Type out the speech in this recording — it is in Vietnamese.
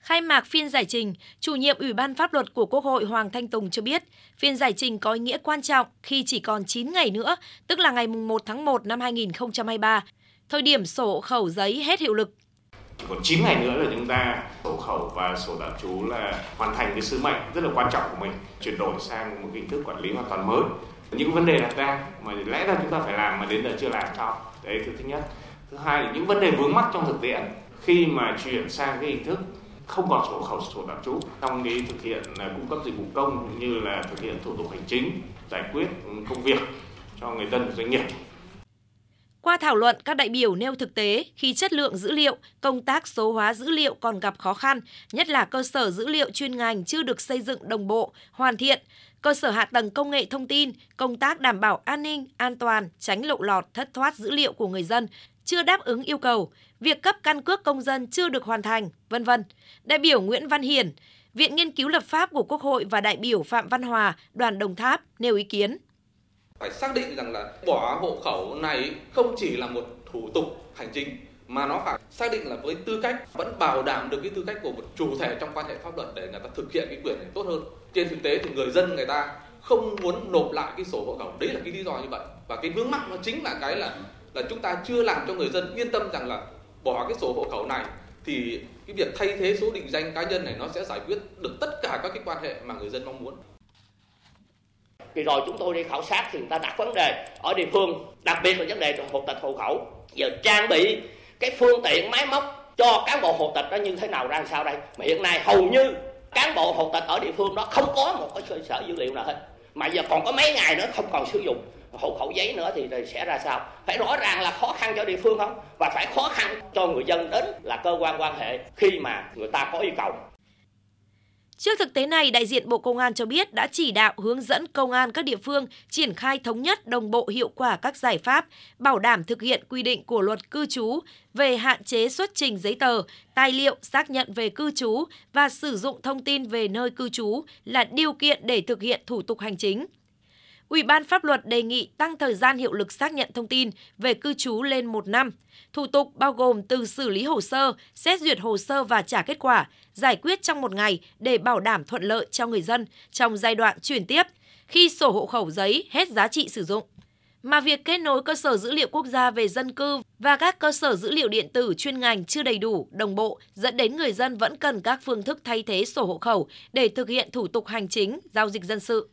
Khai mạc phiên giải trình, chủ nhiệm Ủy ban Pháp luật của Quốc hội Hoàng Thanh Tùng cho biết, phiên giải trình có ý nghĩa quan trọng khi chỉ còn 9 ngày nữa, tức là ngày 1 tháng 1 năm 2023, thời điểm sổ hộ khẩu giấy hết hiệu lực. Chỉ còn 9 ngày nữa là chúng ta sổ khẩu và sổ tạm trú là hoàn thành cái sứ mệnh rất là quan trọng của mình, chuyển đổi sang một hình thức quản lý hoàn toàn mới. Những vấn đề đặt ra mà lẽ ra chúng ta phải làm mà đến giờ chưa làm xong. Đấy thứ thứ nhất. Thứ hai là những vấn đề vướng mắc trong thực tiễn khi mà chuyển sang cái hình thức không còn sổ khẩu, sổ tạm trú. Trong cái thực hiện à, cung cấp dịch vụ công cũng như là thực hiện thủ tục hành chính, giải quyết công việc cho người dân doanh nghiệp qua thảo luận, các đại biểu nêu thực tế khi chất lượng dữ liệu, công tác số hóa dữ liệu còn gặp khó khăn, nhất là cơ sở dữ liệu chuyên ngành chưa được xây dựng đồng bộ, hoàn thiện, cơ sở hạ tầng công nghệ thông tin, công tác đảm bảo an ninh, an toàn, tránh lộ lọt, thất thoát dữ liệu của người dân chưa đáp ứng yêu cầu, việc cấp căn cước công dân chưa được hoàn thành, vân vân. Đại biểu Nguyễn Văn Hiển, Viện Nghiên cứu Lập pháp của Quốc hội và đại biểu Phạm Văn Hòa, đoàn Đồng Tháp nêu ý kiến. Phải xác định rằng là bỏ hộ khẩu này không chỉ là một thủ tục hành chính, mà nó phải xác định là với tư cách, vẫn bảo đảm được cái tư cách của một chủ thể trong quan hệ pháp luật để người ta thực hiện cái quyền này tốt hơn. Trên thực tế thì người dân người ta không muốn nộp lại cái sổ hộ khẩu đấy là cái lý do như vậy và cái vướng mắc nó chính là cái là là chúng ta chưa làm cho người dân yên tâm rằng là bỏ cái sổ hộ khẩu này, thì cái việc thay thế số định danh cá nhân này nó sẽ giải quyết được tất cả các cái quan hệ mà người dân mong muốn. Thì rồi chúng tôi đi khảo sát thì người ta đặt vấn đề ở địa phương, đặc biệt là vấn đề trong hộ tịch hộ khẩu. Giờ trang bị cái phương tiện máy móc cho cán bộ hộ tịch đó như thế nào ra sao đây? Mà hiện nay hầu như cán bộ hộ tịch ở địa phương đó không có một cái cơ sở dữ liệu nào hết. Mà giờ còn có mấy ngày nữa không còn sử dụng hộ khẩu giấy nữa thì sẽ ra sao phải rõ ràng là khó khăn cho địa phương không và phải khó khăn cho người dân đến là cơ quan quan hệ khi mà người ta có yêu cầu Trước thực tế này, đại diện Bộ Công an cho biết đã chỉ đạo hướng dẫn công an các địa phương triển khai thống nhất đồng bộ hiệu quả các giải pháp, bảo đảm thực hiện quy định của luật cư trú về hạn chế xuất trình giấy tờ, tài liệu xác nhận về cư trú và sử dụng thông tin về nơi cư trú là điều kiện để thực hiện thủ tục hành chính. Ủy ban pháp luật đề nghị tăng thời gian hiệu lực xác nhận thông tin về cư trú lên một năm. Thủ tục bao gồm từ xử lý hồ sơ, xét duyệt hồ sơ và trả kết quả, giải quyết trong một ngày để bảo đảm thuận lợi cho người dân trong giai đoạn chuyển tiếp khi sổ hộ khẩu giấy hết giá trị sử dụng. Mà việc kết nối cơ sở dữ liệu quốc gia về dân cư và các cơ sở dữ liệu điện tử chuyên ngành chưa đầy đủ, đồng bộ, dẫn đến người dân vẫn cần các phương thức thay thế sổ hộ khẩu để thực hiện thủ tục hành chính, giao dịch dân sự.